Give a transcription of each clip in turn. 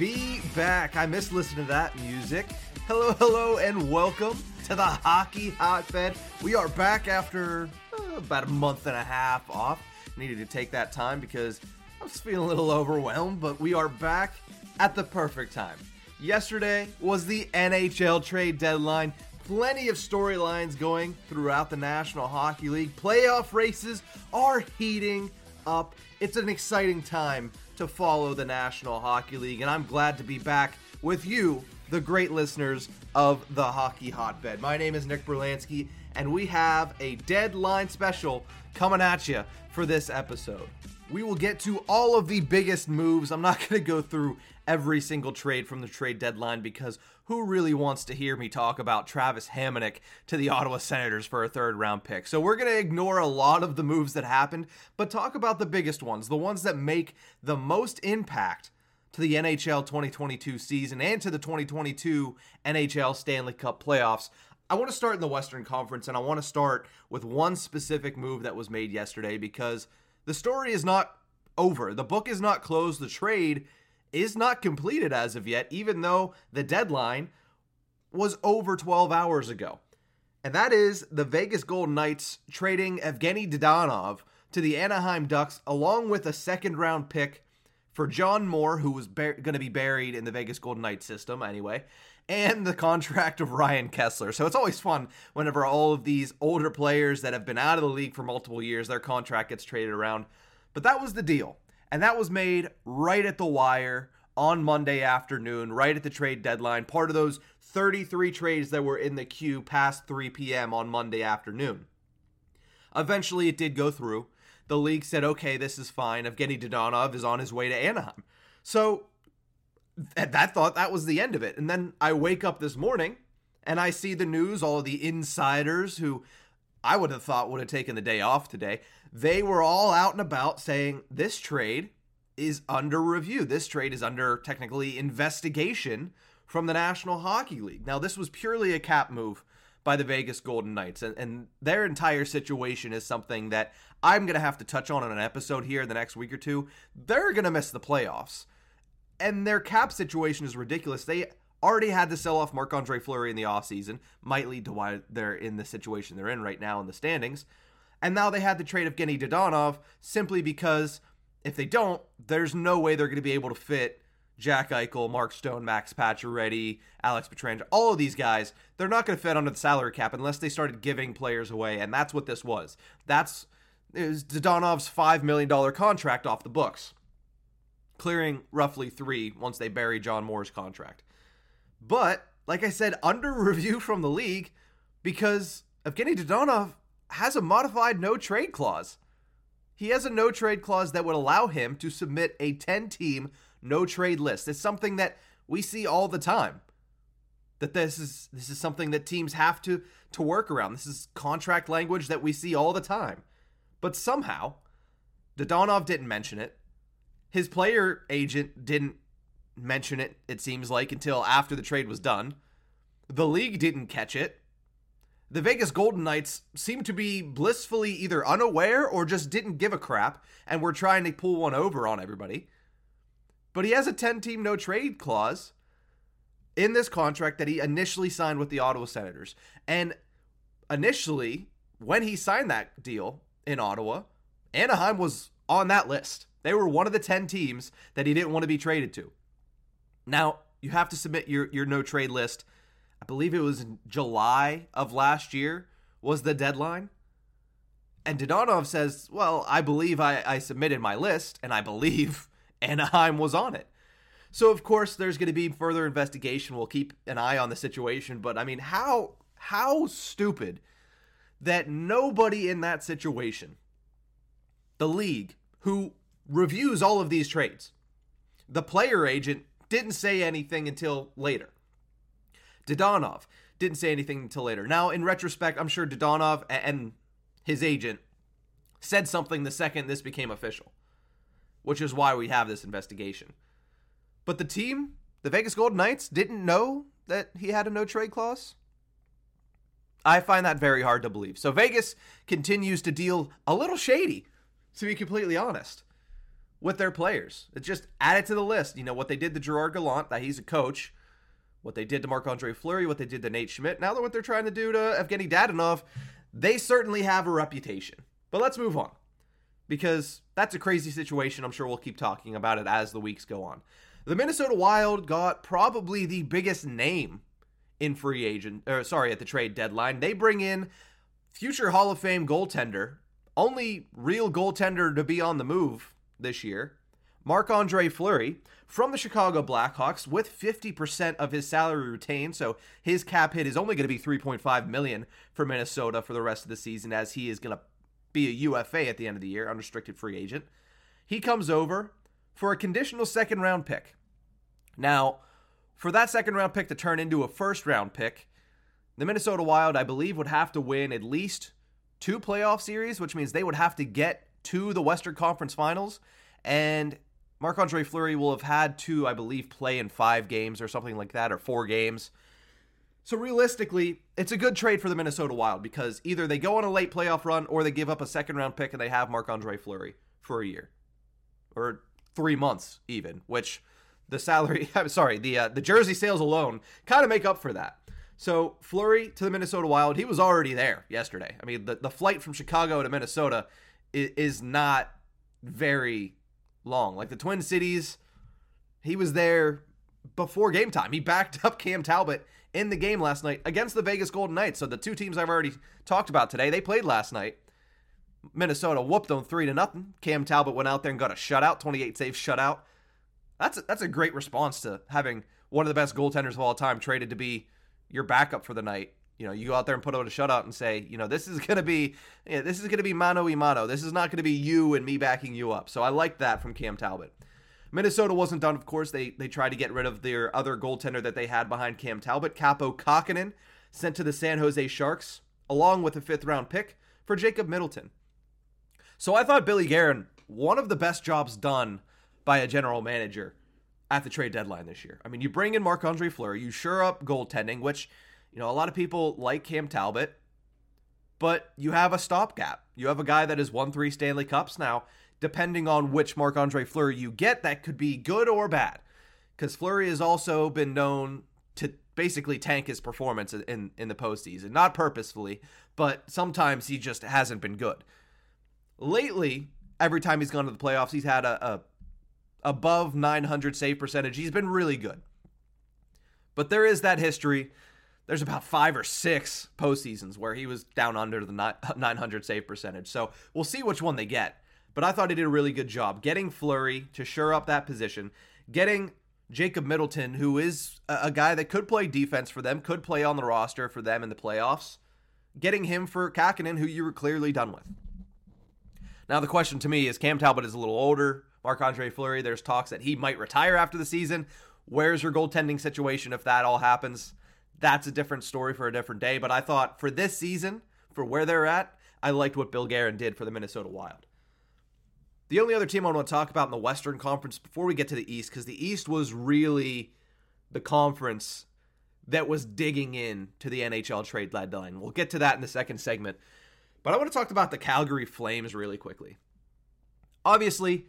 Be back. I miss listening to that music. Hello, hello, and welcome to the Hockey Hotbed. We are back after uh, about a month and a half off. Needed to take that time because I was feeling a little overwhelmed, but we are back at the perfect time. Yesterday was the NHL trade deadline. Plenty of storylines going throughout the National Hockey League. Playoff races are heating up. It's an exciting time to follow the National Hockey League, and I'm glad to be back with you, the great listeners of the Hockey Hotbed. My name is Nick Brlansky, and we have a deadline special coming at you for this episode. We will get to all of the biggest moves. I'm not going to go through every single trade from the trade deadline because who really wants to hear me talk about Travis Hamonic to the Ottawa Senators for a third round pick? So we're going to ignore a lot of the moves that happened, but talk about the biggest ones, the ones that make the most impact to the NHL 2022 season and to the 2022 NHL Stanley Cup playoffs. I want to start in the Western Conference and I want to start with one specific move that was made yesterday because the story is not over. The book is not closed. The trade is not completed as of yet, even though the deadline was over 12 hours ago. And that is the Vegas Golden Knights trading Evgeny Dadonov to the Anaheim Ducks along with a second round pick for John Moore, who was bar- going to be buried in the Vegas Golden Knights system anyway, and the contract of Ryan Kesler. So it's always fun whenever all of these older players that have been out of the league for multiple years, their contract gets traded around. But that was the deal. And that was made right at the wire on Monday afternoon, right at the trade deadline, part of those 33 trades that were in the queue past 3 p.m. on Monday afternoon. Eventually, it did go through. The league said, okay, this is fine. Evgeny Dadonov is on his way to Anaheim. So that thought that was the end of it. And then I wake up this morning and I see the news, all the insiders who I would have thought would have taken the day off today, they were all out and about saying this trade is under review. This trade is under technically investigation from the National Hockey League. Now, this was purely a cap move by the Vegas Golden Knights, and, and their entire situation is something that I'm going to have to touch on in an episode here in the next week or two. They're going to miss the playoffs, and their cap situation is ridiculous. They already had to sell off Marc Andre Fleury in the offseason, might lead to why they're in the situation they're in right now in the standings. And now they had to trade Evgeny Dadonov simply because if they don't, there's no way they're going to be able to fit Jack Eichel, Mark Stone, Max Pacioretty, Alex Pietrangelo, all of these guys. They're not going to fit under the salary cap unless they started giving players away, and that's what this was. That's is Dadonov's five million dollar contract off the books, clearing roughly three once they bury John Moore's contract. But like I said, under review from the league because Evgeny Dadonov has a modified no trade clause. He has a no trade clause that would allow him to submit a 10 team no trade list. It's something that we see all the time. That this is this is something that teams have to to work around. This is contract language that we see all the time. But somehow, Dadonov didn't mention it. His player agent didn't mention it, it seems like, until after the trade was done. The league didn't catch it. The Vegas Golden Knights seem to be blissfully either unaware or just didn't give a crap and were trying to pull one over on everybody. But he has a 10 team no trade clause in this contract that he initially signed with the Ottawa Senators. And initially, when he signed that deal in Ottawa, Anaheim was on that list. They were one of the 10 teams that he didn't want to be traded to. Now, you have to submit your, your no trade list. I believe it was July of last year was the deadline. And Dadonov says, Well, I believe I, I submitted my list, and I believe Anaheim was on it. So of course there's going to be further investigation. We'll keep an eye on the situation, but I mean, how how stupid that nobody in that situation, the league who reviews all of these trades, The player agent didn't say anything until later. Dadonov didn't say anything until later. Now, in retrospect, I'm sure Dadonov and his agent said something the second this became official, which is why we have this investigation. But the team, the Vegas Golden Knights, didn't know that he had a no trade clause. I find that very hard to believe. So Vegas continues to deal a little shady, to be completely honest, with their players. It's just add it to the list. You know what they did to Gerard Gallant, that he's a coach, what they did to Marc Andre Fleury, what they did to Nate Schmidt. Now that what they're trying to do to Evgeny Dadonov, they certainly have a reputation. But let's move on because that's a crazy situation. I'm sure we'll keep talking about it as the weeks go on. The Minnesota Wild got probably the biggest name in free agent, or sorry, at the trade deadline. They bring in future Hall of Fame goaltender, only real goaltender to be on the move this year, Marc Andre Fleury from the Chicago Blackhawks with 50% of his salary retained. So his cap hit is only going to be 3.5 million for Minnesota for the rest of the season as he is going to be a UFA at the end of the year, unrestricted free agent. He comes over for a conditional second round pick. Now, for that second round pick to turn into a first round pick, the Minnesota Wild, I believe, would have to win at least two playoff series, which means they would have to get to the Western Conference Finals. And Marc Andre Fleury will have had to, I believe, play in five games or something like that, or four games. So realistically, it's a good trade for the Minnesota Wild because either they go on a late playoff run or they give up a second round pick and they have Marc Andre Fleury for a year or three months even, which the salary, I'm sorry, the uh, the jersey sales alone kind of make up for that. So Fleury to the Minnesota Wild, he was already there yesterday. I mean, the, the flight from Chicago to Minnesota is, not very long. Like the Twin Cities, he was there before game time. He backed up Cam Talbot in the game last night against the Vegas Golden Knights. So the two teams I've already talked about today, they played last night. Minnesota whooped them three to nothing. Cam Talbot went out there and got a shutout, 28 save shutout. That's a, that's a great response to having one of the best goaltenders of all time traded to be your backup for the night. You know, you go out there and put out a shutout and say, you know, this is gonna be, yeah, this is gonna be mano y mano. This is not gonna be you and me backing you up. So I like that from Cam Talbot. Minnesota wasn't done, of course. They they tried to get rid of their other goaltender that they had behind Cam Talbot, Kaapo Kahkonen, sent to the San Jose Sharks, along with a fifth round pick for Jacob Middleton. So I thought Billy Guerin, one of the best jobs done by a general manager at the trade deadline this year. I mean, you bring in Marc Andre Fleury, you sure up goaltending, which, you know, a lot of people like Cam Talbot, but you have a stopgap. You have a guy that has won three Stanley Cups now. Depending on which Marc Andre Fleury you get, that could be good or bad. Because Fleury has also been known to basically tank his performance in, in the postseason. Not purposefully, but sometimes he just hasn't been good. Lately, every time he's gone to the playoffs, he's had a, a above 900 save percentage. He's been really good. But there is that history. There's about five or six postseasons where he was down under the 900 save percentage. So we'll see which one they get. But I thought he did a really good job getting Fleury to shore up that position, getting Jacob Middleton, who is a guy that could play defense for them, could play on the roster for them in the playoffs, getting him for Kahkonen, who you were clearly done with. Now the question to me is Cam Talbot is a little older. Marc Andre Fleury, there's talks that he might retire after the season. Where's your goaltending situation if that all happens? That's a different story for a different day. But I thought for this season, for where they're at, I liked what Bill Guerin did for the Minnesota Wild. The only other team I want to talk about in the Western Conference before we get to the East, because the East was really the conference that was digging in to the NHL trade deadline. We'll get to that in the second segment. But I want to talk about the Calgary Flames really quickly. Obviously,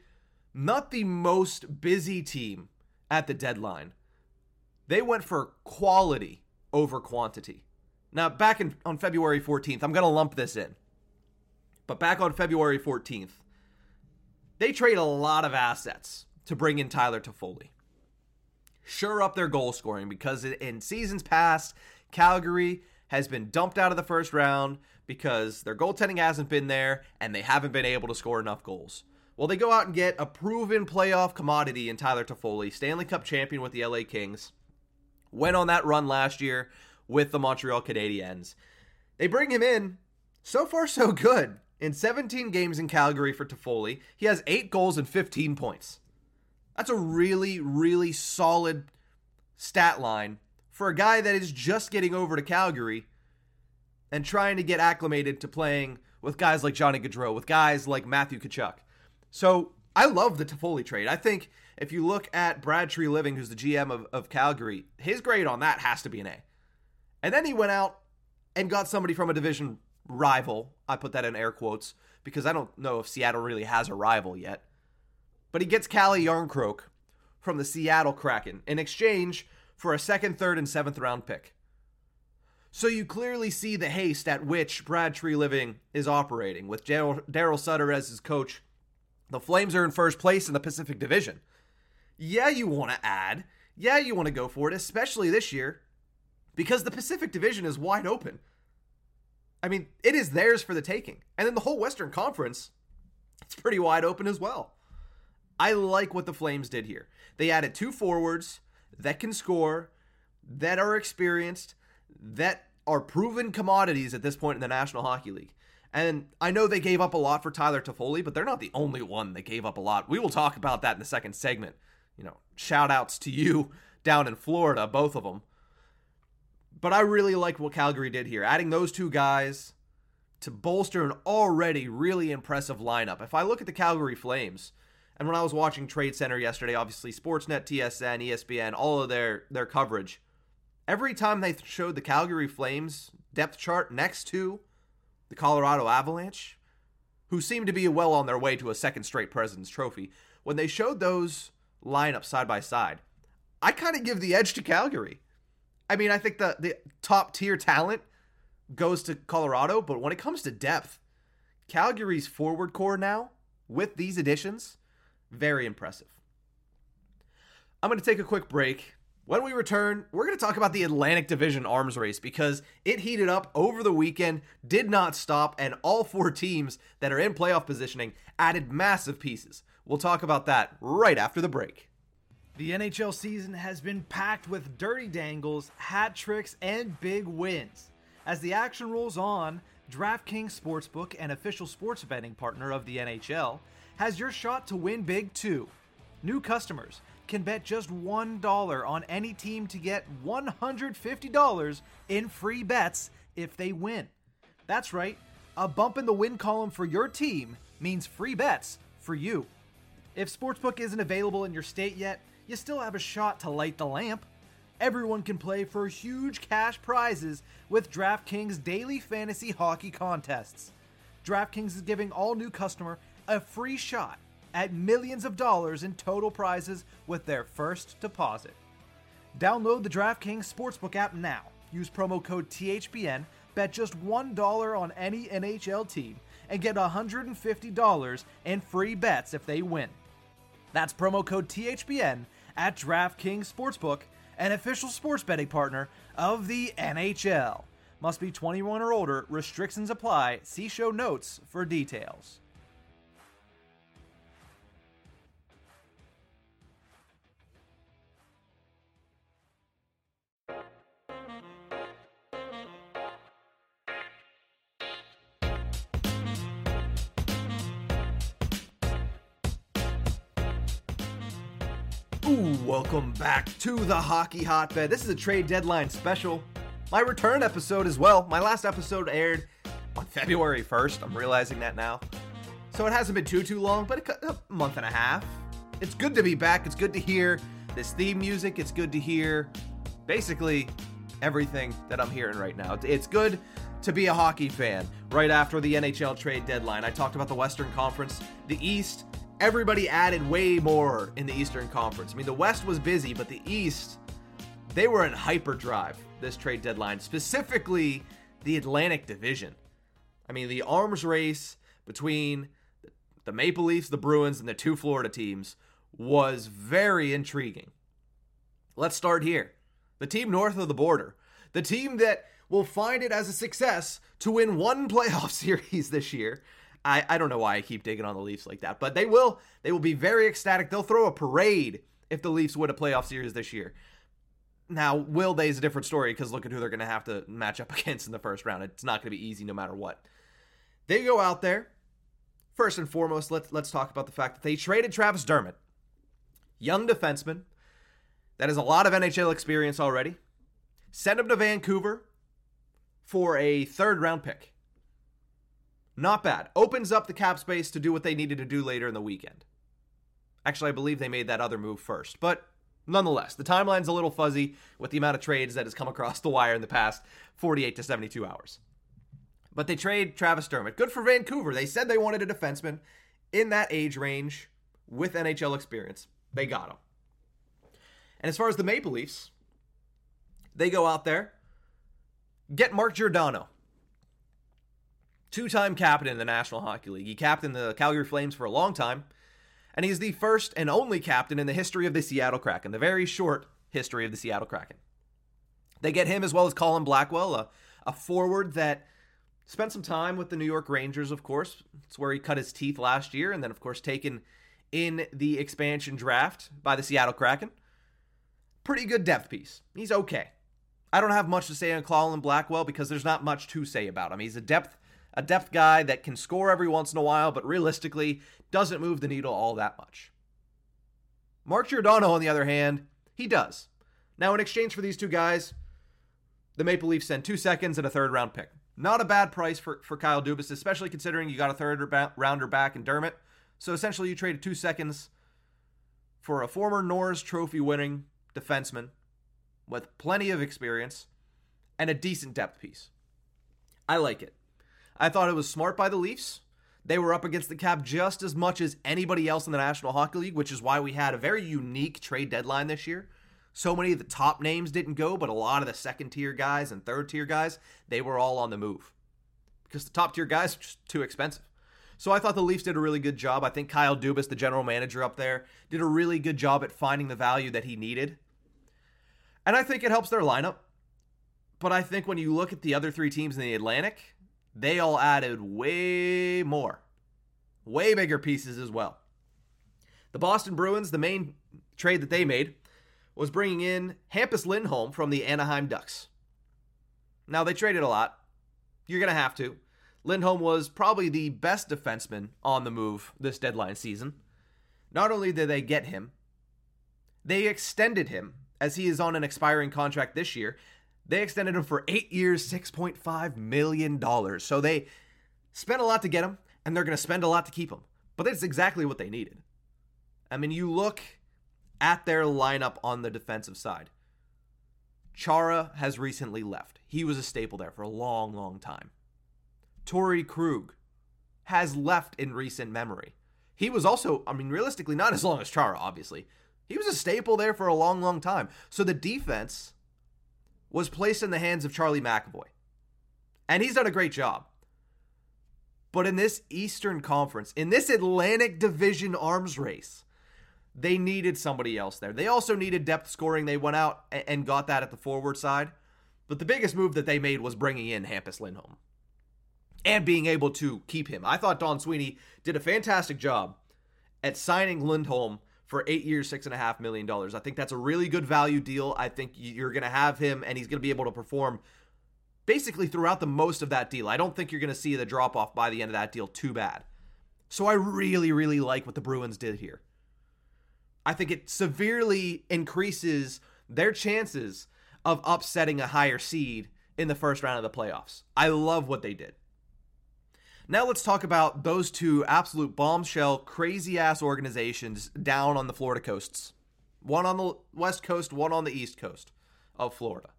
not the most busy team at the deadline. They went for quality over quantity. Now, back in, on February 14th, I'm going to lump this in. But back on February 14th, they trade a lot of assets to bring in Tyler Toffoli. Sure up their goal scoring because in seasons past, Calgary has been dumped out of the first round because their goaltending hasn't been there and they haven't been able to score enough goals. Well, they go out and get a proven playoff commodity in Tyler Toffoli, Stanley Cup champion with the LA Kings. Went on that run last year with the Montreal Canadiens. They bring him in. So far, so good. In 17 games in Calgary for Toffoli, he has 8 goals and 15 points. That's a really, really solid stat line for a guy that is just getting over to Calgary and trying to get acclimated to playing with guys like Johnny Gaudreau, with guys like Matthew Tkachuk. So I love the Toffoli trade. I think if you look at Brad Treliving, who's the GM of, of Calgary, his grade on that has to be an A. And then he went out and got somebody from a division rival. I put that in air quotes because I don't know if Seattle really has a rival yet. But he gets Calle Jarnkrok from the Seattle Kraken in exchange for a second, third, and seventh round pick. So you clearly see the haste at which Brad Treliving is operating with Daryl Sutter as his coach. The Flames are in first place in the Pacific Division. Yeah, you want to add. Yeah, you want to go for it, especially this year, because the Pacific Division is wide open. I mean, it is theirs for the taking. And then the whole Western Conference, it's pretty wide open as well. I like what the Flames did here. They added two forwards that can score, that are experienced, that are proven commodities at this point in the National Hockey League. And I know they gave up a lot for Tyler Toffoli, but they're not the only one that gave up a lot. We will talk about that in the second segment. You know, shout outs to you down in Florida, both of them. But I really like what Calgary did here, adding those two guys to bolster an already really impressive lineup. If I look at the Calgary Flames, and when I was watching Trade Center yesterday, obviously Sportsnet, TSN, ESPN, all of their their coverage, every time they showed the Calgary Flames depth chart next to the Colorado Avalanche, who seemed to be well on their way to a second straight President's Trophy, when they showed those lineups side by side, I kind of give the edge to Calgary. I mean, I think the the top tier talent goes to Colorado, but when it comes to depth, Calgary's forward core now with these additions, very impressive. I'm going to take a quick break. When we return, we're going to talk about the Atlantic Division arms race because it heated up over the weekend, did not stop, and all four teams that are in playoff positioning added massive pieces. We'll talk about that right after the break. The NHL season has been packed with dirty dangles, hat tricks, and big wins. As the action rolls on, DraftKings Sportsbook, an official sports betting partner of the NHL, has your shot to win big too. New customers can bet just $1 on any team to get $150 in free bets if they win. That's right, a bump in the win column for your team means free bets for you. If Sportsbook isn't available in your state yet, you still have a shot to light the lamp. Everyone can play for huge cash prizes with DraftKings daily fantasy hockey contests. DraftKings is giving all new customer a free shot at millions of dollars in total prizes with their first deposit. Download the DraftKings Sportsbook app now. Use promo code THPN, bet just $1 on any NHL team, and get $150 in free bets if they win. That's promo code THPN at DraftKings Sportsbook, an official sports betting partner of the NHL. Must be 21 or older. Restrictions apply. See show notes for details. Ooh, welcome back to the Hockey Hotbed. This is a trade deadline special. My return episode as well. My last episode aired on February 1st. I'm realizing that now. So it hasn't been too, too long, but a month and a half. It's good to be back. It's good to hear this theme music. It's good to hear basically everything that I'm hearing right now. It's good to be a hockey fan right after the NHL trade deadline. I talked about the Western Conference, the East everybody added way more in the Eastern Conference. I mean, the West was busy, but the East, they were in hyperdrive this trade deadline, specifically the Atlantic Division. I mean, the arms race between the Maple Leafs, the Bruins, and the two Florida teams was very intriguing. Let's start here. The team north of the border, the team that will find it as a success to win one playoff series this year I, I don't know why I keep digging on the Leafs like that, but they will they will be very ecstatic. They'll throw a parade if the Leafs win a playoff series this year. Now, will they is a different story because look at who they're going to have to match up against in the first round. It's not going to be easy no matter what. They go out there. First and foremost, let's let's talk about the fact that they traded Travis Dermott. young defenseman that has a lot of NHL experience already. Send him to Vancouver for a third round pick. Not bad. Opens up the cap space to do what they needed to do later in the weekend. Actually, I believe they made that other move first, but nonetheless, the timeline's a little fuzzy with the amount of trades that has come across the wire in the past 48 to 72 hours. But they trade Travis Dermott. Good for Vancouver. They said they wanted a defenseman in that age range with NHL experience. They got him. And as far as the Maple Leafs, they go out there, get Mark Giordano, two time captain in the National Hockey League. He captained the Calgary Flames for a long time, and he's the first and only captain in the history of the Seattle Kraken, the very short history of the Seattle Kraken. They get him as well as Colin Blackwell, a, a forward that spent some time with the New York Rangers, of course. It's where he cut his teeth last year, and then, of course, taken in the expansion draft by the Seattle Kraken pretty good depth piece. He's okay. I don't have much to say on Colin Blackwell because there's not much to say about him. He's a depth a depth guy that can score every once in a while, but realistically doesn't move the needle all that much. Mark Giordano, on the other hand, he does. Now, in exchange for these two guys, the Maple Leafs send two seconds and a third round pick. Not a bad price for, for Kyle Dubas, especially considering you got a third rounder back in Dermott. So essentially, you traded two seconds for a former Norris Trophy winning defenseman with plenty of experience and a decent depth piece. I like it. I thought it was smart by the Leafs. They were up against the cap just as much as anybody else in the National Hockey League, which is why we had a very unique trade deadline this year. So many of the top names didn't go, but a lot of the second tier guys and third tier guys, they were all on the move. Because the top tier guys are just too expensive. So I thought the Leafs did a really good job. I think Kyle Dubas, the general manager up there, did a really good job at finding the value that he needed. And I think it helps their lineup. But I think when you look at the other three teams in the Atlantic, they all added way more, way bigger pieces as well. The Boston Bruins, the main trade that they made was bringing in Hampus Lindholm from the Anaheim Ducks. Now, they traded a lot. You're going to have to. Lindholm was probably the best defenseman on the move this deadline season. Not only did they get him, they extended him as he is on an expiring contract this year. They extended him for eight years, $6.5 million. So they spent a lot to get him, and they're going to spend a lot to keep him. But that's exactly what they needed. I mean, you look at their lineup on the defensive side. Chara has recently left. He was a staple there for a long, long time. Torey Krug has left in recent memory. He was also, I mean, realistically, not as long as Chara, obviously. He was a staple there for a long, long time. So the defense was placed in the hands of Charlie McAvoy. And he's done a great job. But in this Eastern Conference, in this Atlantic Division arms race, they needed somebody else there. They also needed depth scoring. They went out and got that at the forward side. But the biggest move that they made was bringing in Hampus Lindholm and being able to keep him. I thought Don Sweeney did a fantastic job at signing Lindholm for eight years, six and a half million dollars. I think that's a really good value deal. I think you're going to have him, and he's going to be able to perform basically throughout the most of that deal. I don't think you're going to see the drop off by the end of that deal too bad. So I really, really like what the Bruins did here. I think it severely increases their chances of upsetting a higher seed in the first round of the playoffs. I love what they did. Now let's talk about those two absolute bombshell, crazy ass organizations down on the Florida coasts. One on the west coast, one on the east coast of Florida.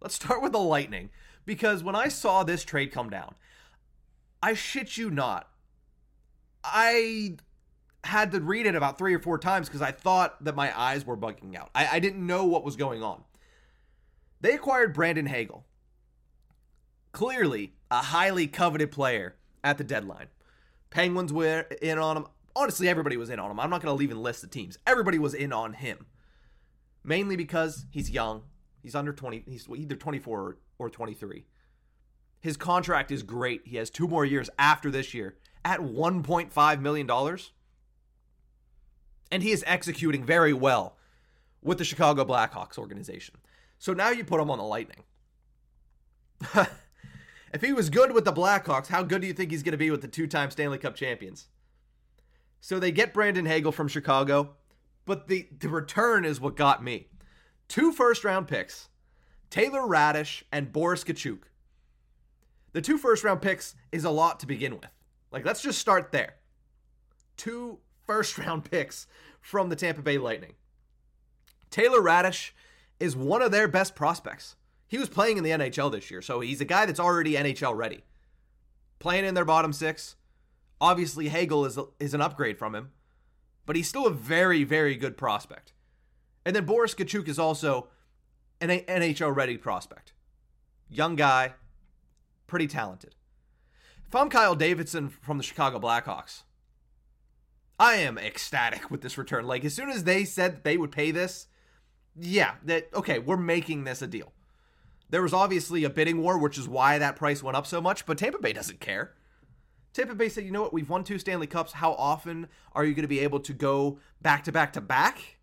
Let's start with the Lightning because when I saw this trade come down, I shit you not. I had to read it about three or four times because I thought that my eyes were bugging out. I, I, didn't know what was going on. They acquired Brandon Hagel. Clearly, a highly coveted player at the deadline. Penguins were in on him. Honestly, everybody was in on him. I'm not going to even list the teams. Everybody was in on him. Mainly because he's young. He's under 20. He's either 24 or 23. His contract is great. He has two more years after this year at $1.5 million. And he is executing very well with the Chicago Blackhawks organization. So now you put him on the Lightning. If he was good with the Blackhawks, how good do you think he's going to be with the two time Stanley Cup champions? So they get Brandon Hagel from Chicago. But the, the return is what got me. Two first round picks Taylor Raddysh and Boris Katchouk. The two first round picks is a lot to begin with. Like, let's just start there. Two first round picks from the Tampa Bay Lightning. Taylor Raddysh is one of their best prospects. He was playing in the NHL this year, so he's a guy that's already NHL ready. Playing in their bottom six. Obviously, Hagel is, is an upgrade from him, but he's still a very, very good prospect. And then Boris Katchouk is also an NHL ready prospect. Young guy, pretty talented. If I'm Kyle Davidson from the Chicago Blackhawks, I am ecstatic with this return. Like, as soon as they said they would pay this, yeah, that, okay, we're making this a deal. There was obviously a bidding war, which is why that price went up so much, but Tampa Bay doesn't care. Tampa Bay said, you know what, we've won two Stanley Cups. How often are you going to be able to go back to back to back?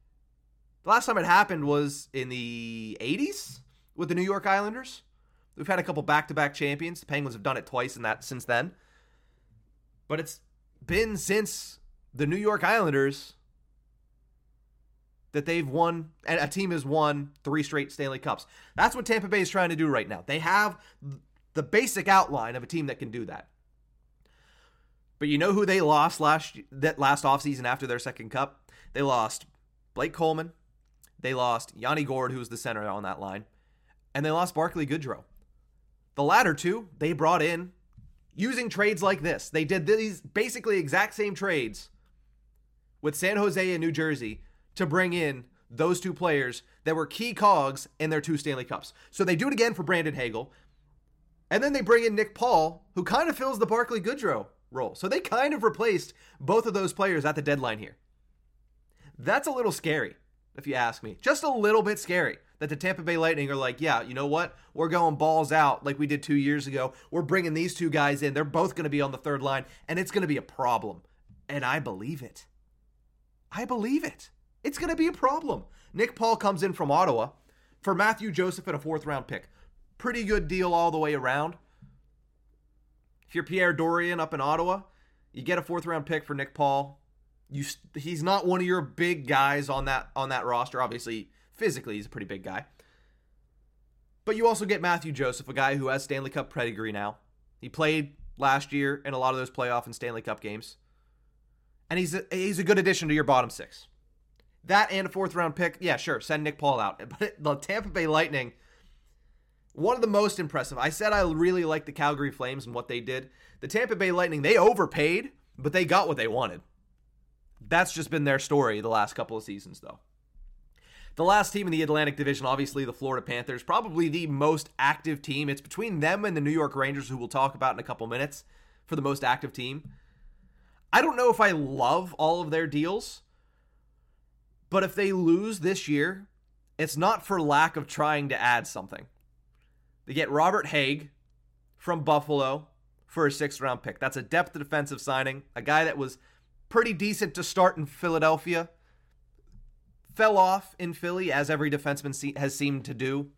The last time it happened was in the 80s with the New York Islanders. We've had a couple back to back champions. The Penguins have done it twice in that since then. But it's been since the New York Islanders that they've won, and a team has won three straight Stanley Cups. That's what Tampa Bay is trying to do right now. They have the basic outline of a team that can do that. But you know who they lost last that last offseason after their second cup? They lost Blake Coleman. They lost Yanni Gourde, who was the center on that line. And they lost Barclay Goodrow. The latter two, they brought in using trades like this. They did these basically exact same trades with San Jose and New Jersey to bring in those two players that were key cogs in their two Stanley Cups. So they do it again for Brandon Hagel. And then they bring in Nick Paul, who kind of fills the Barclay Goodrow role. So they kind of replaced both of those players at the deadline here. That's a little scary, if you ask me. Just a little bit scary that the Tampa Bay Lightning are like, yeah, you know what? We're going balls out like we did two years ago. We're bringing these two guys in. They're both going to be on the third line, and it's going to be a problem. And I believe it. I believe it. It's going to be a problem. Nick Paul comes in from Ottawa for Matthew Joseph at a fourth round pick. Pretty good deal all the way around. If you're Pierre Dorion up in Ottawa, you get a fourth round pick for Nick Paul. You he's not one of your big guys on that on that roster. Obviously, physically he's a pretty big guy. But you also get Matthew Joseph, a guy who has Stanley Cup pedigree now. He played last year in a lot of those playoff and Stanley Cup games. And he's a, he's a good addition to your bottom six. That and a fourth round pick, yeah, sure, send Nick Paul out. But the Tampa Bay Lightning, one of the most impressive. I said I really like the Calgary Flames and what they did. The Tampa Bay Lightning, they overpaid, but they got what they wanted. That's just been their story the last couple of seasons, though. The last team in the Atlantic Division, obviously the Florida Panthers, probably the most active team. It's between them and the New York Rangers, who we'll talk about in a couple minutes, for the most active team. I don't know if I love all of their deals. But if they lose this year, it's not for lack of trying to add something. They get Robert Hägg from Buffalo for a sixth round pick. That's a depth defensive signing, a guy that was pretty decent to start in Philadelphia. Fell off in Philly, as every defenseman has seemed to do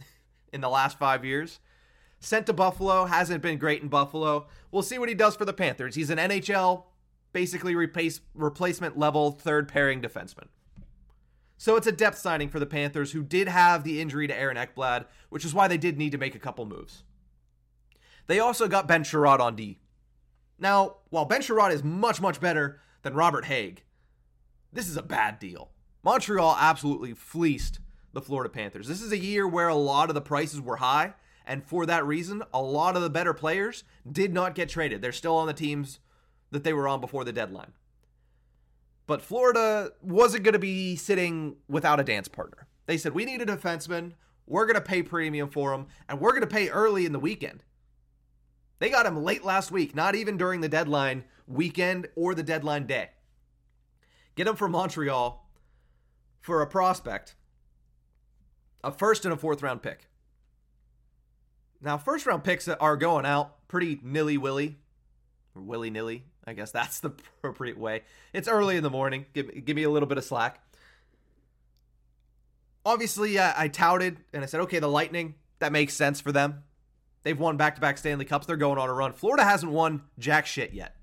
in the last five years. Sent to Buffalo, hasn't been great in Buffalo. We'll see what he does for the Panthers. He's an NHL, basically replace, replacement level third pairing defenseman. So it's a depth signing for the Panthers, who did have the injury to Aaron Ekblad, which is why they did need to make a couple moves. They also got Ben Chiarot on D. Now, while Ben Chiarot is much, much better than Robert Hägg, this is a bad deal. Montreal absolutely fleeced the Florida Panthers. This is a year where a lot of the prices were high, and for that reason, a lot of the better players did not get traded. They're still on the teams that they were on before the deadline. But Florida wasn't going to be sitting without a dance partner. They said, We need a defenseman. We're going to pay premium for him, and we're going to pay early in the weekend. They got him late last week, not even during the deadline weekend or the deadline day. Get him from Montreal for a prospect, a first and a fourth round pick. Now, first round picks are going out pretty nilly willy, or willy nilly, I guess that's the appropriate way. It's early in the morning. Give, give me a little bit of slack. Obviously, uh, I touted and I said, okay, the Lightning, that makes sense for them. They've won back to back Stanley Cups. They're going on a run. Florida hasn't won jack shit yet.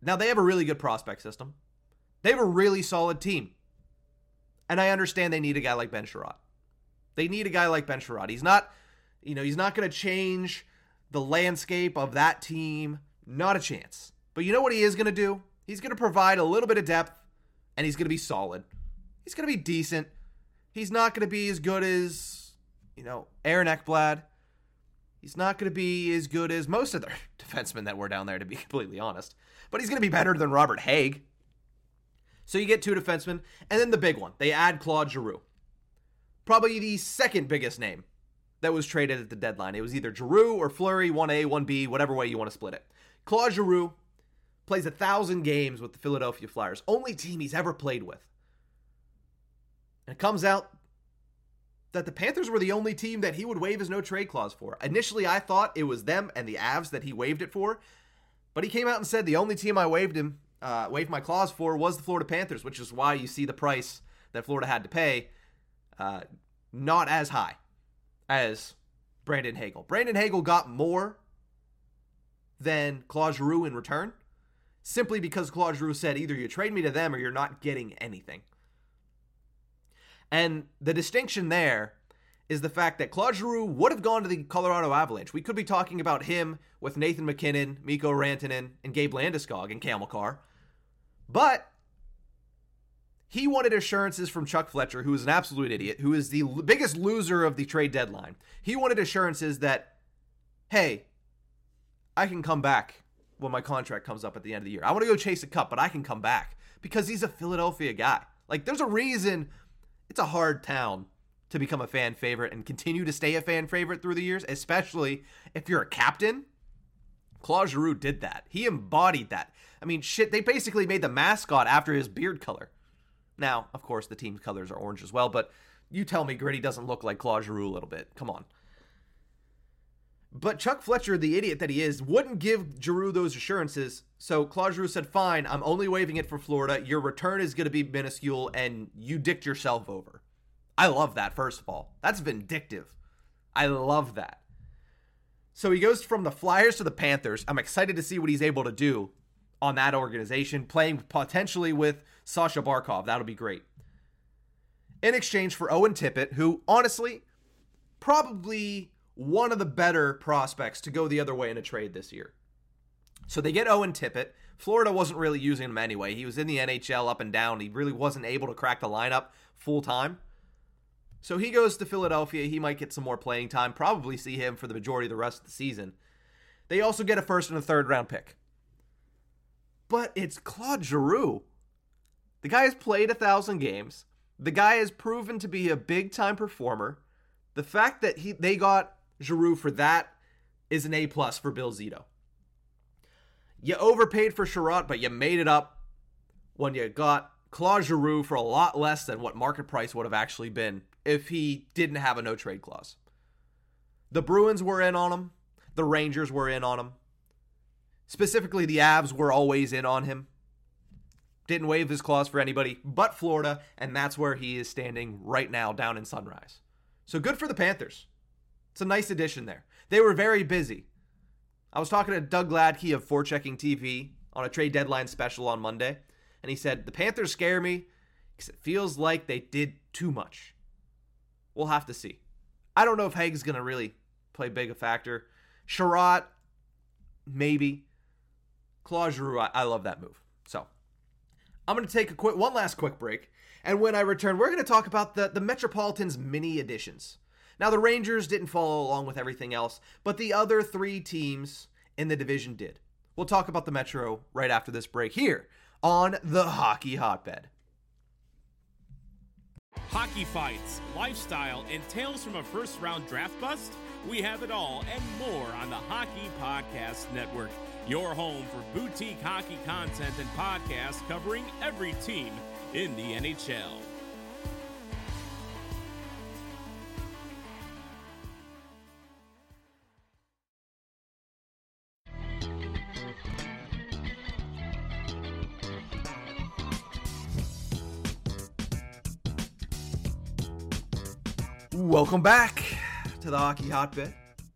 Now, they have a really good prospect system. They have a really solid team. And I understand they need a guy like Ben Chiarot. They need a guy like Ben Chiarot. He's not, you know, he's not going to change the landscape of that team. Not a chance. But you know what he is going to do? He's going to provide a little bit of depth and he's going to be solid. He's going to be decent. He's not going to be as good as, you know, Aaron Ekblad. He's not going to be as good as most of their defensemen that were down there, to be completely honest. But he's going to be better than Robert Hägg. So you get two defensemen, and then the big one. They add Claude Giroux. Probably the second biggest name that was traded at the deadline. It was either Giroux or Fleury, 1A, 1B, whatever way you want to split it. Claude Giroux plays a thousand games with the Philadelphia Flyers, only team he's ever played with. And it comes out that the Panthers were the only team that he would waive his no trade clause for. Initially, I thought it was them and the Avs that he waived it for, but he came out and said the only team I waived him, uh, waived my clause for, was the Florida Panthers, which is why you see the price that Florida had to pay uh, not as high as Brandon Hagel. Brandon Hagel got more than Claude Giroux in return, simply because Claude Giroux said either you trade me to them or you're not getting anything. And the distinction there is the fact that Claude Giroux would have gone to the Colorado Avalanche. We could be talking about him with Nathan MacKinnon, Mikko Rantanen, and Gabe Landeskog and Makar. But he wanted assurances from Chuck Fletcher, who is an absolute idiot, who is the biggest loser of the trade deadline. He wanted assurances that, hey, I can come back when my contract comes up at the end of the year. I want to go chase a cup, but I can come back because he's a Philadelphia guy. Like, there's a reason it's a hard town to become a fan favorite and continue to stay a fan favorite through the years, especially if you're a captain. Claude Giroux did that. He embodied that. I mean, shit, they basically made the mascot after his beard color. Now, of course, the team's colors are orange as well, but you tell me Gritty doesn't look like Claude Giroux a little bit. Come on. But Chuck Fletcher, the idiot that he is, wouldn't give Giroux those assurances. So Claude Giroux said, fine, I'm only waiving it for Florida. Your return is going to be minuscule, and you dicked yourself over. I love that, first of all. That's vindictive. I love that. So he goes from the Flyers to the Panthers. I'm excited to see what he's able to do on that organization, playing potentially with Sasha Barkov. That'll be great. In exchange for Owen Tippett, who honestly, probably one of the better prospects to go the other way in a trade this year. So they get Owen Tippett. Florida wasn't really using him anyway. He was in the NHL up and down. He really wasn't able to crack the lineup full time. So he goes to Philadelphia. He might get some more playing time, probably see him for the majority of the rest of the season. They also get a first and a third round pick. But it's Claude Giroux. The guy has played a thousand games. The guy has proven to be a big time performer. The fact that he they got Giroux for that is an A plus for Bill Zito. You overpaid for Chiarot, but you made it up when you got Claude Giroux for a lot less than what market price would have actually been if he didn't have a no trade clause. The Bruins were in on him. The Rangers were in on him. Specifically, the Avs were always in on him. Didn't waive his clause for anybody but Florida, and that's where he is standing right now down in Sunrise. So good for the Panthers. It's a nice addition there. They were very busy. I was talking to Doug Gladkey of Forechecking TV on a trade deadline special on Monday, and he said, The Panthers scare me because it feels like they did too much. We'll have to see. I don't know if Hägg's going to really play big a factor. Chiarot, maybe. Claude Giroux, I, I love that move. So I'm going to take a quick, one last quick break. And when I return, we're going to talk about the, the Metropolitans mini editions. Now, the Rangers didn't follow along with everything else, but the other three teams in the division did. We'll talk about the Metro right after this break here on the Hockey Hotbed. Hockey fights, lifestyle, and tales from a first round draft bust? We have it all and more on the Hockey Podcast Network, your home for boutique hockey content and podcasts covering every team in the NHL. Welcome back to the Hockey Hotbed,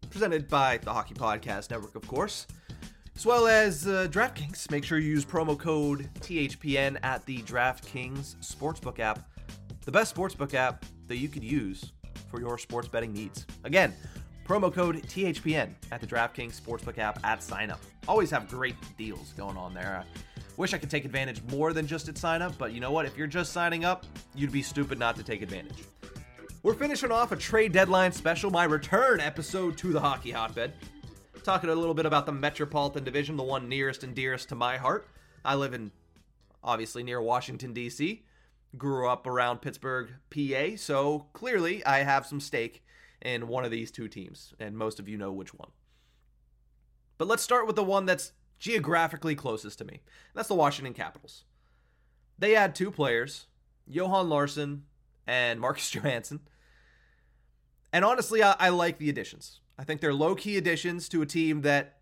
presented by the Hockey Podcast Network, of course. as well as uh, DraftKings. Make sure you use promo code THPN at the DraftKings Sportsbook app, the best sportsbook app that you could use for your sports betting needs. Again, promo code THPN at the DraftKings Sportsbook app at signup. Always have great deals going on there. I wish I could take advantage more than just at signup, but you know what? If you're just signing up, you'd be stupid not to take advantage. We're finishing off a trade deadline special, my return episode to the hockey hotbed talking a little bit about the Metropolitan Division, the one nearest and dearest to my heart. I live in, obviously, near Washington, D.C., grew up around Pittsburgh, PA, so clearly I have some stake in one of these two teams, and most of you know which one. But let's start with the one that's geographically closest to me. That's the Washington Capitals. They had two players, Johan Larsson and Marcus Johansson. And honestly, I, I like the additions. I think they're low key additions to a team that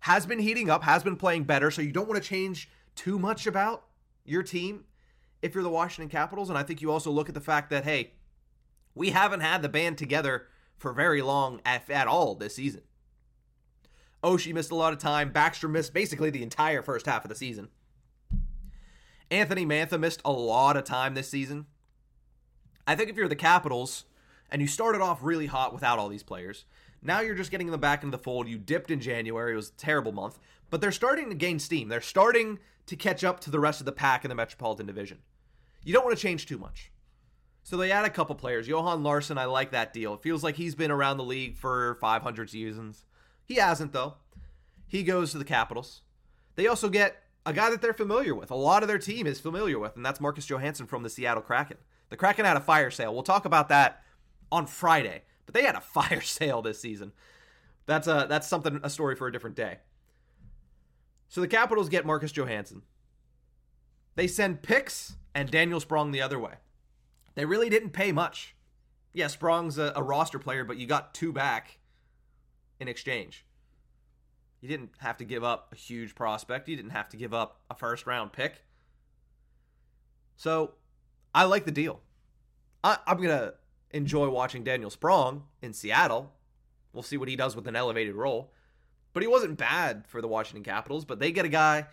has been heating up, has been playing better. So you don't want to change too much about your team if you're the Washington Capitals. And I think you also look at the fact that, hey, we haven't had the band together for very long at, at all this season. Oshie missed a lot of time. Backstrom missed basically the entire first half of the season. Anthony Mantha missed a lot of time this season. I think if you're the Capitals and you started off really hot without all these players, now you're just getting them back into the fold. You dipped in January. It was a terrible month. But they're starting to gain steam. They're starting to catch up to the rest of the pack in the Metropolitan Division. You don't want to change too much. So they add a couple players. Johan Larsson, I like that deal. It feels like he's been around the league for 500 seasons. He hasn't, though. He goes to the Capitals. They also get a guy that they're familiar with. A lot of their team is familiar with, and that's Marcus Johansson from the Seattle Kraken. The Kraken had a fire sale. We'll talk about that on Friday. But they had a fire sale this season. That's a that's something a story for a different day. So the Capitals get Marcus Johansson. They send picks and Daniel Sprong the other way. They really didn't pay much. Yeah, Sprong's a, a roster player, but you got two back in exchange. You didn't have to give up a huge prospect. You didn't have to give up a first round pick. So I like the deal. I, am going to enjoy watching Daniel Sprong in Seattle. We'll see what he does with an elevated role. But he wasn't bad for the Washington Capitals, but they get a guy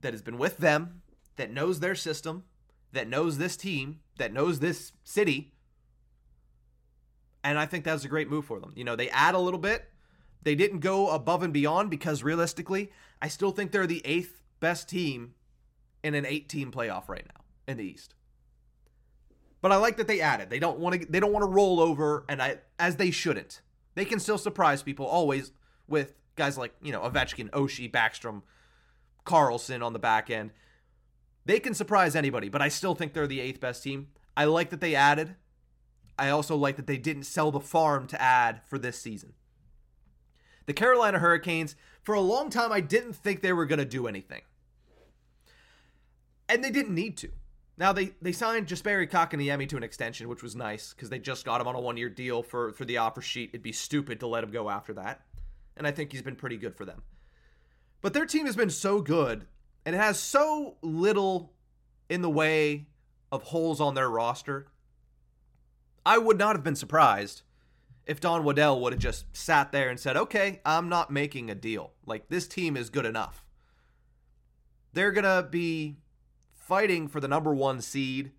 that has been with them, that knows their system, that knows this team, that knows this city. And I think that's a great move for them. You know, they add a little bit. They didn't go above and beyond because realistically, I still think they're the eighth best team in an eight team playoff right now in the East. But I like that they added. They don't want to. They don't want to roll over, and I as they shouldn't. They can still surprise people always with guys like you know Ovechkin, Oshie, Backstrom, Carlson on the back end. They can surprise anybody, but I still think they're the eighth best team. I like that they added. I also like that they didn't sell the farm to add for this season. The Carolina Hurricanes, for a long time, I didn't think they were going to do anything. And they didn't need to. Now they they signed Jesperi Kotkaniemi to an extension, which was nice because they just got him on a one year deal for for the offer sheet. It'd be stupid to let him go after that, and I think he's been pretty good for them. But their team has been so good, and it has so little in the way of holes on their roster. I would not have been surprised if Don Waddell would have just sat there and said, "Okay, I'm not making a deal. Like this team is good enough." They're gonna be fighting for the number one seed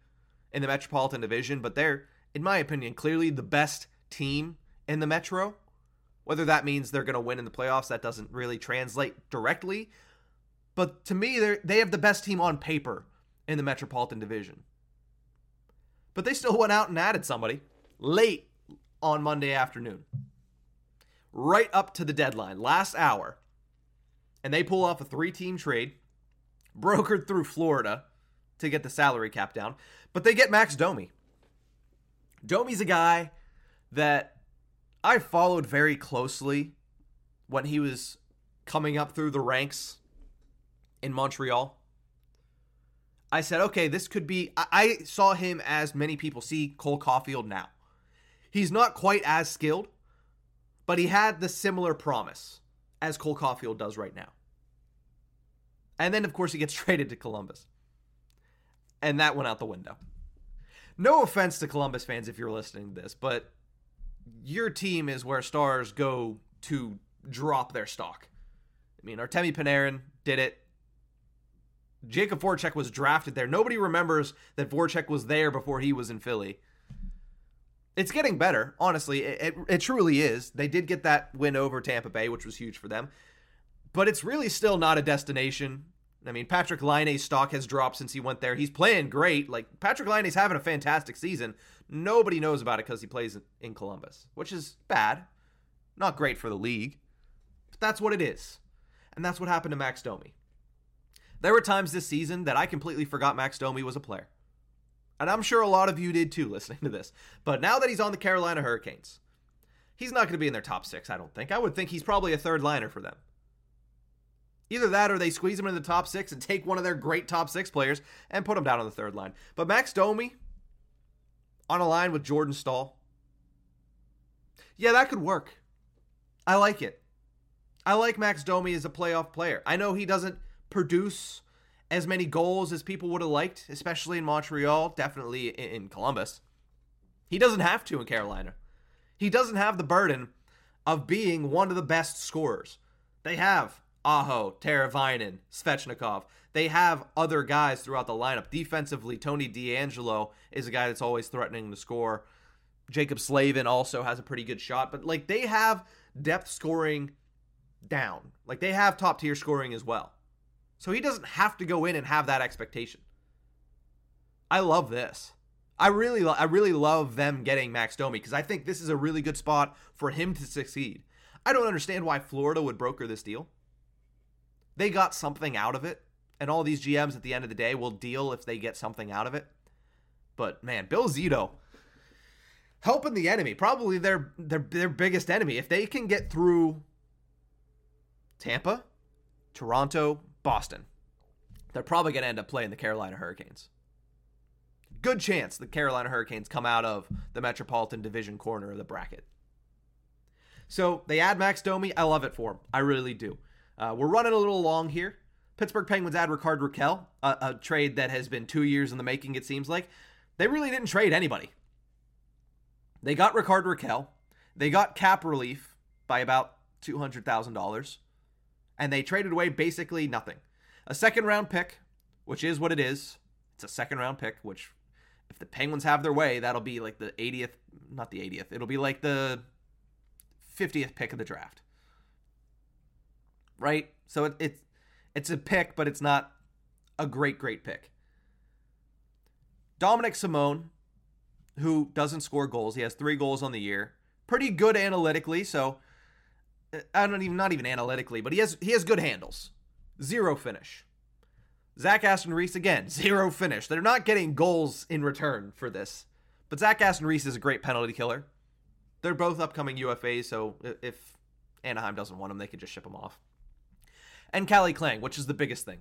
in the Metropolitan Division, but they're, in my opinion, clearly the best team in the Metro. Whether that means they're going to win in the playoffs, that doesn't really translate directly. But to me, they they have the best team on paper in the Metropolitan Division. But they still went out and added somebody late on Monday afternoon, right up to the deadline, last hour. And they pull off a three team trade brokered through Florida to get the salary cap down. But they get Max Domi. Domi's a guy that I followed very closely when he was coming up through the ranks in Montreal. I said, okay, this could be. I saw him as many people see Cole Caufield now. He's not quite as skilled, but he had the similar promise as Cole Caufield does right now. And then, of course, he gets traded to Columbus and that went out the window. No offense to Columbus fans if you're listening to this, but your team is where stars go to drop their stock. I mean, Artemi Panarin did it. Jakub Voracek was drafted there. Nobody remembers that Voracek was there before he was in Philly. It's getting better, honestly. It, it, it, truly is. They did get that win over Tampa Bay, which was huge for them. But it's really still not a destination. I mean, Patrick Laine's stock has dropped since he went there. He's playing great. Like, Patrick Laine's having a fantastic season. Nobody knows about it because he plays in Columbus, which is bad. Not great for the league. But that's what it is. And that's what happened to Max Domi. There were times this season that I completely forgot Max Domi was a player. And I'm sure a lot of you did too listening to this. But now that he's on the Carolina Hurricanes, he's not going to be in their top six, I don't think. I would think he's probably a third liner for them. Either that or they squeeze him into the top six and take one of their great top six players and put him down on the third line. But Max Domi on a line with Jordan Staal, yeah, that could work. I like it. I like Max Domi as a playoff player. I know he doesn't produce as many goals as people would have liked, especially in Montreal, definitely in Columbus. He doesn't have to in Carolina. He doesn't have the burden of being one of the best scorers. They have Aho, Teravainen, Svechnikov. They have other guys throughout the lineup. Defensively, Tony DeAngelo is a guy that's always threatening to score. Jaccob Slavin also has a pretty good shot, but like they have depth scoring down. Like they have top tier scoring as well. So he doesn't have to go in and have that expectation. I love this. I really, I really love them getting Max Domi because I think this is a really good spot for him to succeed. I don't understand why Florida would broker this deal. They got something out of it, and all these GMs at the end of the day will deal if they get something out of it. But man, Bill Zito helping the enemy, probably their their their biggest enemy. If they can get through Tampa, Toronto, Boston. They're probably going to end up playing the Carolina Hurricanes. Good chance the Carolina Hurricanes come out of the Metropolitan Division corner of the bracket. So they add Max Domi. I love it for him. I really do. Uh, we're running a little long here. Pittsburgh Penguins add Rickard Rakell, a, a trade that has been two years in the making, it seems like. They really didn't trade anybody. They got Rickard Rakell. They got cap relief by about $200,000 and they traded away basically nothing. A second round pick, which is what it is. It's a second round pick, which if the Penguins have their way, that'll be like the 80th, not the 80th. It'll be like the 50th pick of the draft. Right? So it, it's it's a pick, but it's not a great great pick. Dominik Simon, who doesn't score goals, he has 3 goals on the year. Pretty good analytically, so uh, I don't even not even analytically, but he has he has good handles. Zero finish. Zach Aston Reese again, zero finish. They're not getting goals in return for this. But Zach Aston Reese is a great penalty killer. They're both upcoming UFAs, so if Anaheim doesn't want them, they could just ship them off. And Calle Clang, which is the biggest thing.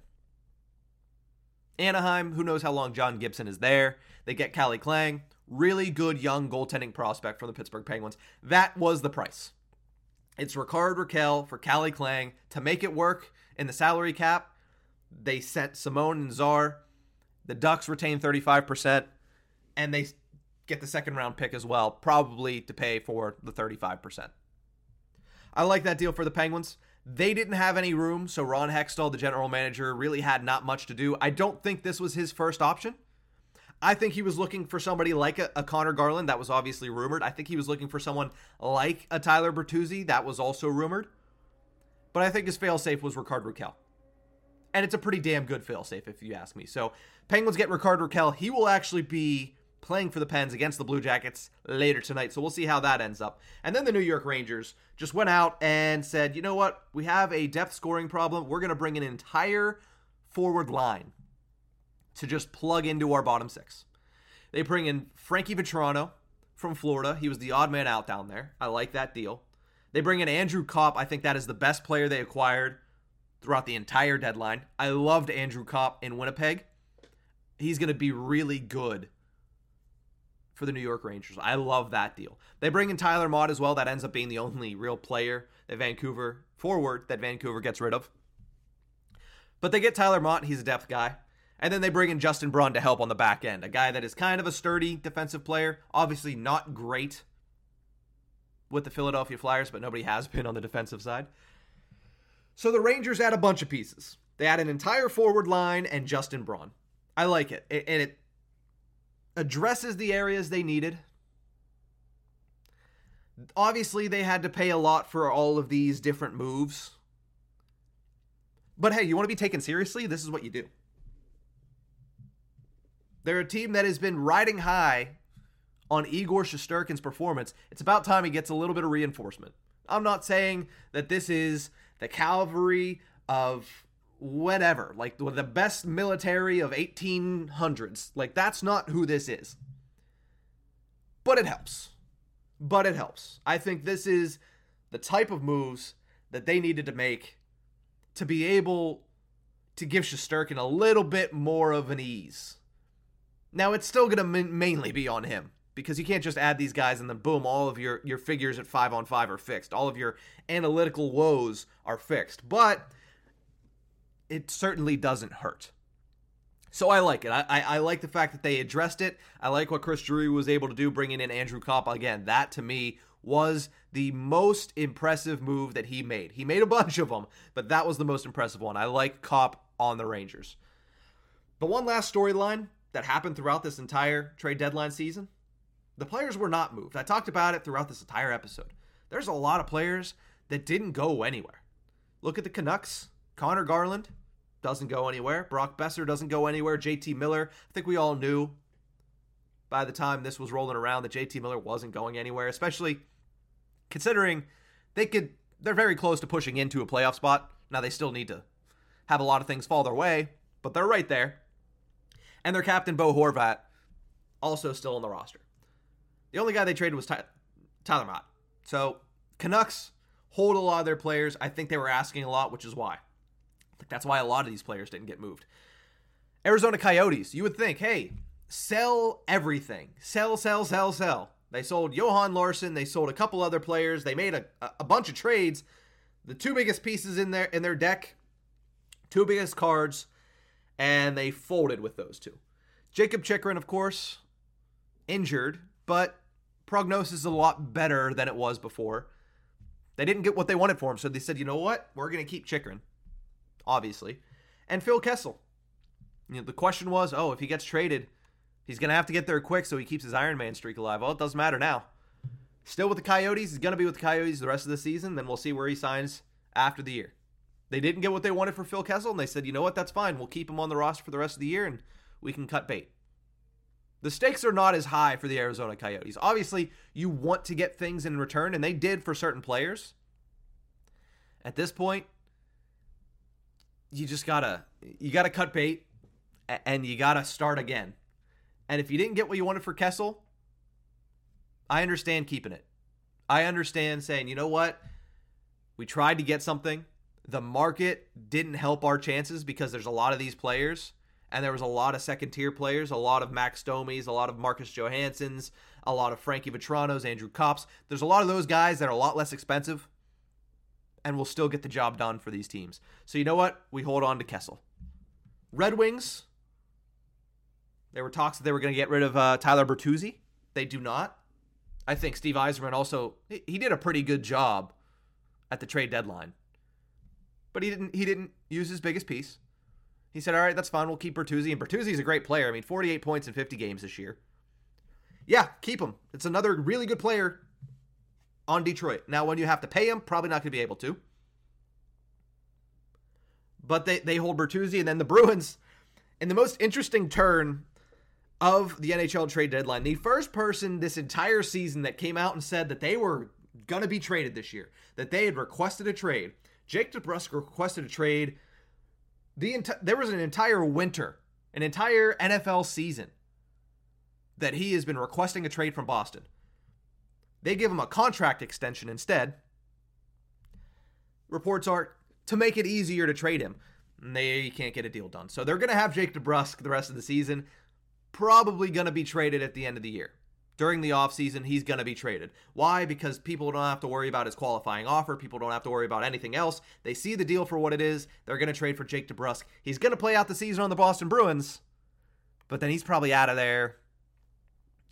Anaheim, who knows how long John Gibson is there. They get Calle Clang, really good young goaltending prospect from the Pittsburgh Penguins. That was the price. It's Rickard Rakell for Calle Clang to make it work in the salary cap. They sent Simone and Czar. The Ducks retain 35%, and they get the second round pick as well, probably to pay for the 35%. I like that deal for the Penguins. They didn't have any room, so Ron Hextall, the general manager, really had not much to do. I don't think this was his first option. I think he was looking for somebody like a, a, Conor Garland. That was obviously rumored. I think he was looking for someone like a Tyler Bertuzzi. That was also rumored. But I think his failsafe was Rickard Rakell. And it's a pretty damn good failsafe, if you ask me. So Penguins get Rickard Rakell. He will actually be playing for the Pens against the Blue Jackets later tonight. So we'll see how that ends up. And then the New York Rangers just went out and said, you know what? We have a depth scoring problem. We're going to bring an entire forward line to just plug into our bottom six. They bring in Frankie Vatrano from Florida. He was the odd man out down there. I like that deal. They bring in Andrew Copp. I think that is the best player they acquired throughout the entire deadline. I loved Andrew Copp in Winnipeg. He's going to be really good for the New York Rangers. I love that deal. They bring in Tyler Motte as well. That ends up being the only real player that Vancouver forward that Vancouver gets rid of. But they get Tyler Motte. He's a depth guy. And then they bring in Justin Braun to help on the back end, a guy that is kind of a sturdy defensive player, obviously not great with the Philadelphia Flyers, but nobody has been on the defensive side. So the Rangers add a bunch of pieces. They add an entire forward line and Justin Braun. I like it and it addresses the areas they needed. Obviously, they had to pay a lot for all of these different moves. But hey, you want to be taken seriously? This is what you do. They're a team that has been riding high on Igor Shesterkin's performance. It's about time he gets a little bit of reinforcement. I'm not saying that this is the cavalry of whatever, like the best military of 1800s. Like that's not who this is. But it helps. But it helps. I think this is the type of moves that they needed to make to be able to give Shesterkin a little bit more of an ease. Now it's still going to mainly be on him because you can't just add these guys and then boom, all of your your figures at five on five are fixed. All of your analytical woes are fixed, but it certainly doesn't hurt. So I like it. I, I, I, like the fact that they addressed it. I like what Chris Drury was able to do, bringing in Andrew Copp again. That to me was the most impressive move that he made. He made a bunch of them, but that was the most impressive one. I like Copp on the Rangers. The one last storyline that happened throughout this entire trade deadline season the players were not moved. I talked about it throughout this entire episode. There's a lot of players that didn't go anywhere. Look at the Canucks. Conor Garland doesn't go anywhere. Brock Boeser doesn't go anywhere. JT Miller, I think we all knew by the time this was rolling around that JT Miller wasn't going anywhere, especially considering they could they're very close to pushing into a playoff spot. Now they still need to have a lot of things fall their way, but they're right there. And their captain Bo Horvat also still on the roster. The only guy they traded was Ty- Tyler Motte. So Canucks hold a lot of their players. I think they were asking a lot, which is why. Think that's why a lot of these players didn't get moved. Arizona Coyotes, you would think, hey, sell everything. Sell, sell, sell, sell. They sold Johan Larsson, They sold a couple other players. They made a, a bunch of trades. The two biggest pieces in their in their deck, two biggest cards, and they folded with those two. Jakob Chychrun, of course, injured, but prognosis is a lot better than it was before. They didn't get what they wanted for him, so they said, you know what? We're going to keep Chychrun, obviously. And Phil Kessel. You know, the question was, oh, if he gets traded, he's going to have to get there quick so he keeps his Iron Man streak alive. Well, it doesn't matter now. Still with the Coyotes. He's going to be with the Coyotes the rest of the season. Then we'll see where he signs after the year. They didn't get what they wanted for Phil Kessel, and they said, you know what? That's fine. We'll keep him on the roster for the rest of the year, and we can cut bait. The stakes are not as high for the Arizona Coyotes. Obviously, you want to get things in return, and they did for certain players. At this point, you just gotta you gotta cut bait and you gotta start again. And if you didn't get what you wanted for Kessel, I understand keeping it. I understand saying, you know what? We tried to get something. The market didn't help our chances because there's a lot of these players and there was a lot of second tier players, a lot of Max Domis, a lot of Marcus Johanssons, a lot of Frankie Vatranos, Andrew Copps. There's a lot of those guys that are a lot less expensive and we'll still get the job done for these teams. So you know what? We hold on to Kessel. Red Wings. There were talks that they were going to get rid of uh, Tyler Bertuzzi. They do not. I think Steve Yzerman also he did a pretty good job at the trade deadline, but he didn't he didn't use his biggest piece. He said, all right, that's fine. We'll keep Bertuzzi. And Bertuzzi's a great player. I mean, 48 points in 50 games this year. Yeah, keep him. It's another really good player on Detroit. Now, when you have to pay him, probably not going to be able to. But they, they hold Bertuzzi. And then the Bruins, in the most interesting turn of the NHL trade deadline, the first person this entire season that came out and said that they were going to be traded this year, that they had requested a trade. Jake DeBrusk requested a trade the enti- there was an entire winter, an entire NFL season that he has been requesting a trade from Boston. They give him a contract extension instead. Reports are to make it easier to trade him. They can't get a deal done. So they're going to have Jake DeBrusk the rest of the season. Probably going to be traded at the end of the year during the offseason, he's going to be traded. Why? Because people don't have to worry about his qualifying offer. People don't have to worry about anything else. They see the deal for what it is. They're going to trade for Jake DeBrusk. He's going to play out the season on the Boston Bruins, but then he's probably out of there.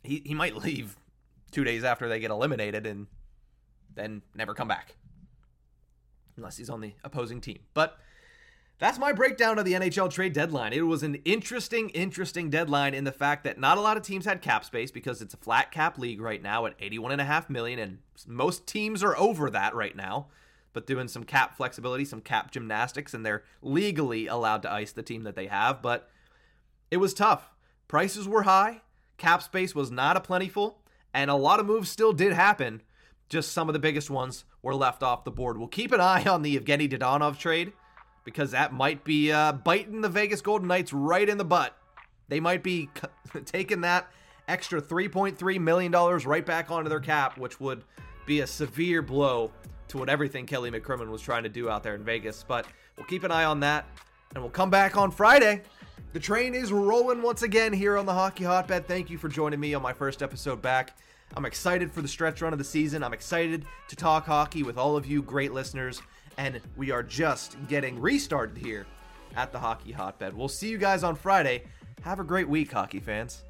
He, he might leave two days after they get eliminated and then never come back. unless he's on the opposing team. But that's my breakdown of the NHL trade deadline. It was an interesting, interesting deadline in the fact that not a lot of teams had cap space because it's a flat cap league right now at 81.5 million, and most teams are over that right now. But doing some cap flexibility, some cap gymnastics, and they're legally allowed to ice the team that they have. But it was tough. Prices were high, cap space was not a plentiful, and a lot of moves still did happen. Just some of the biggest ones were left off the board. We'll keep an eye on the Evgeny Dadonov trade because that might be uh, biting the Vegas Golden Knights right in the butt. They might be taking that extra $3.3 million right back onto their cap, which would be a severe blow to what everything Kelly McCrimmon was trying to do out there in Vegas. But we'll keep an eye on that, and we'll come back on Friday. The train is rolling once again here on the Hockey Hotbed. Thank you for joining me on my first episode back. I'm excited for the stretch run of the season. I'm excited to talk hockey with all of you great listeners and we are just getting restarted here at the Hockey Hotbed. We'll see you guys on Friday. Have a great week, hockey fans.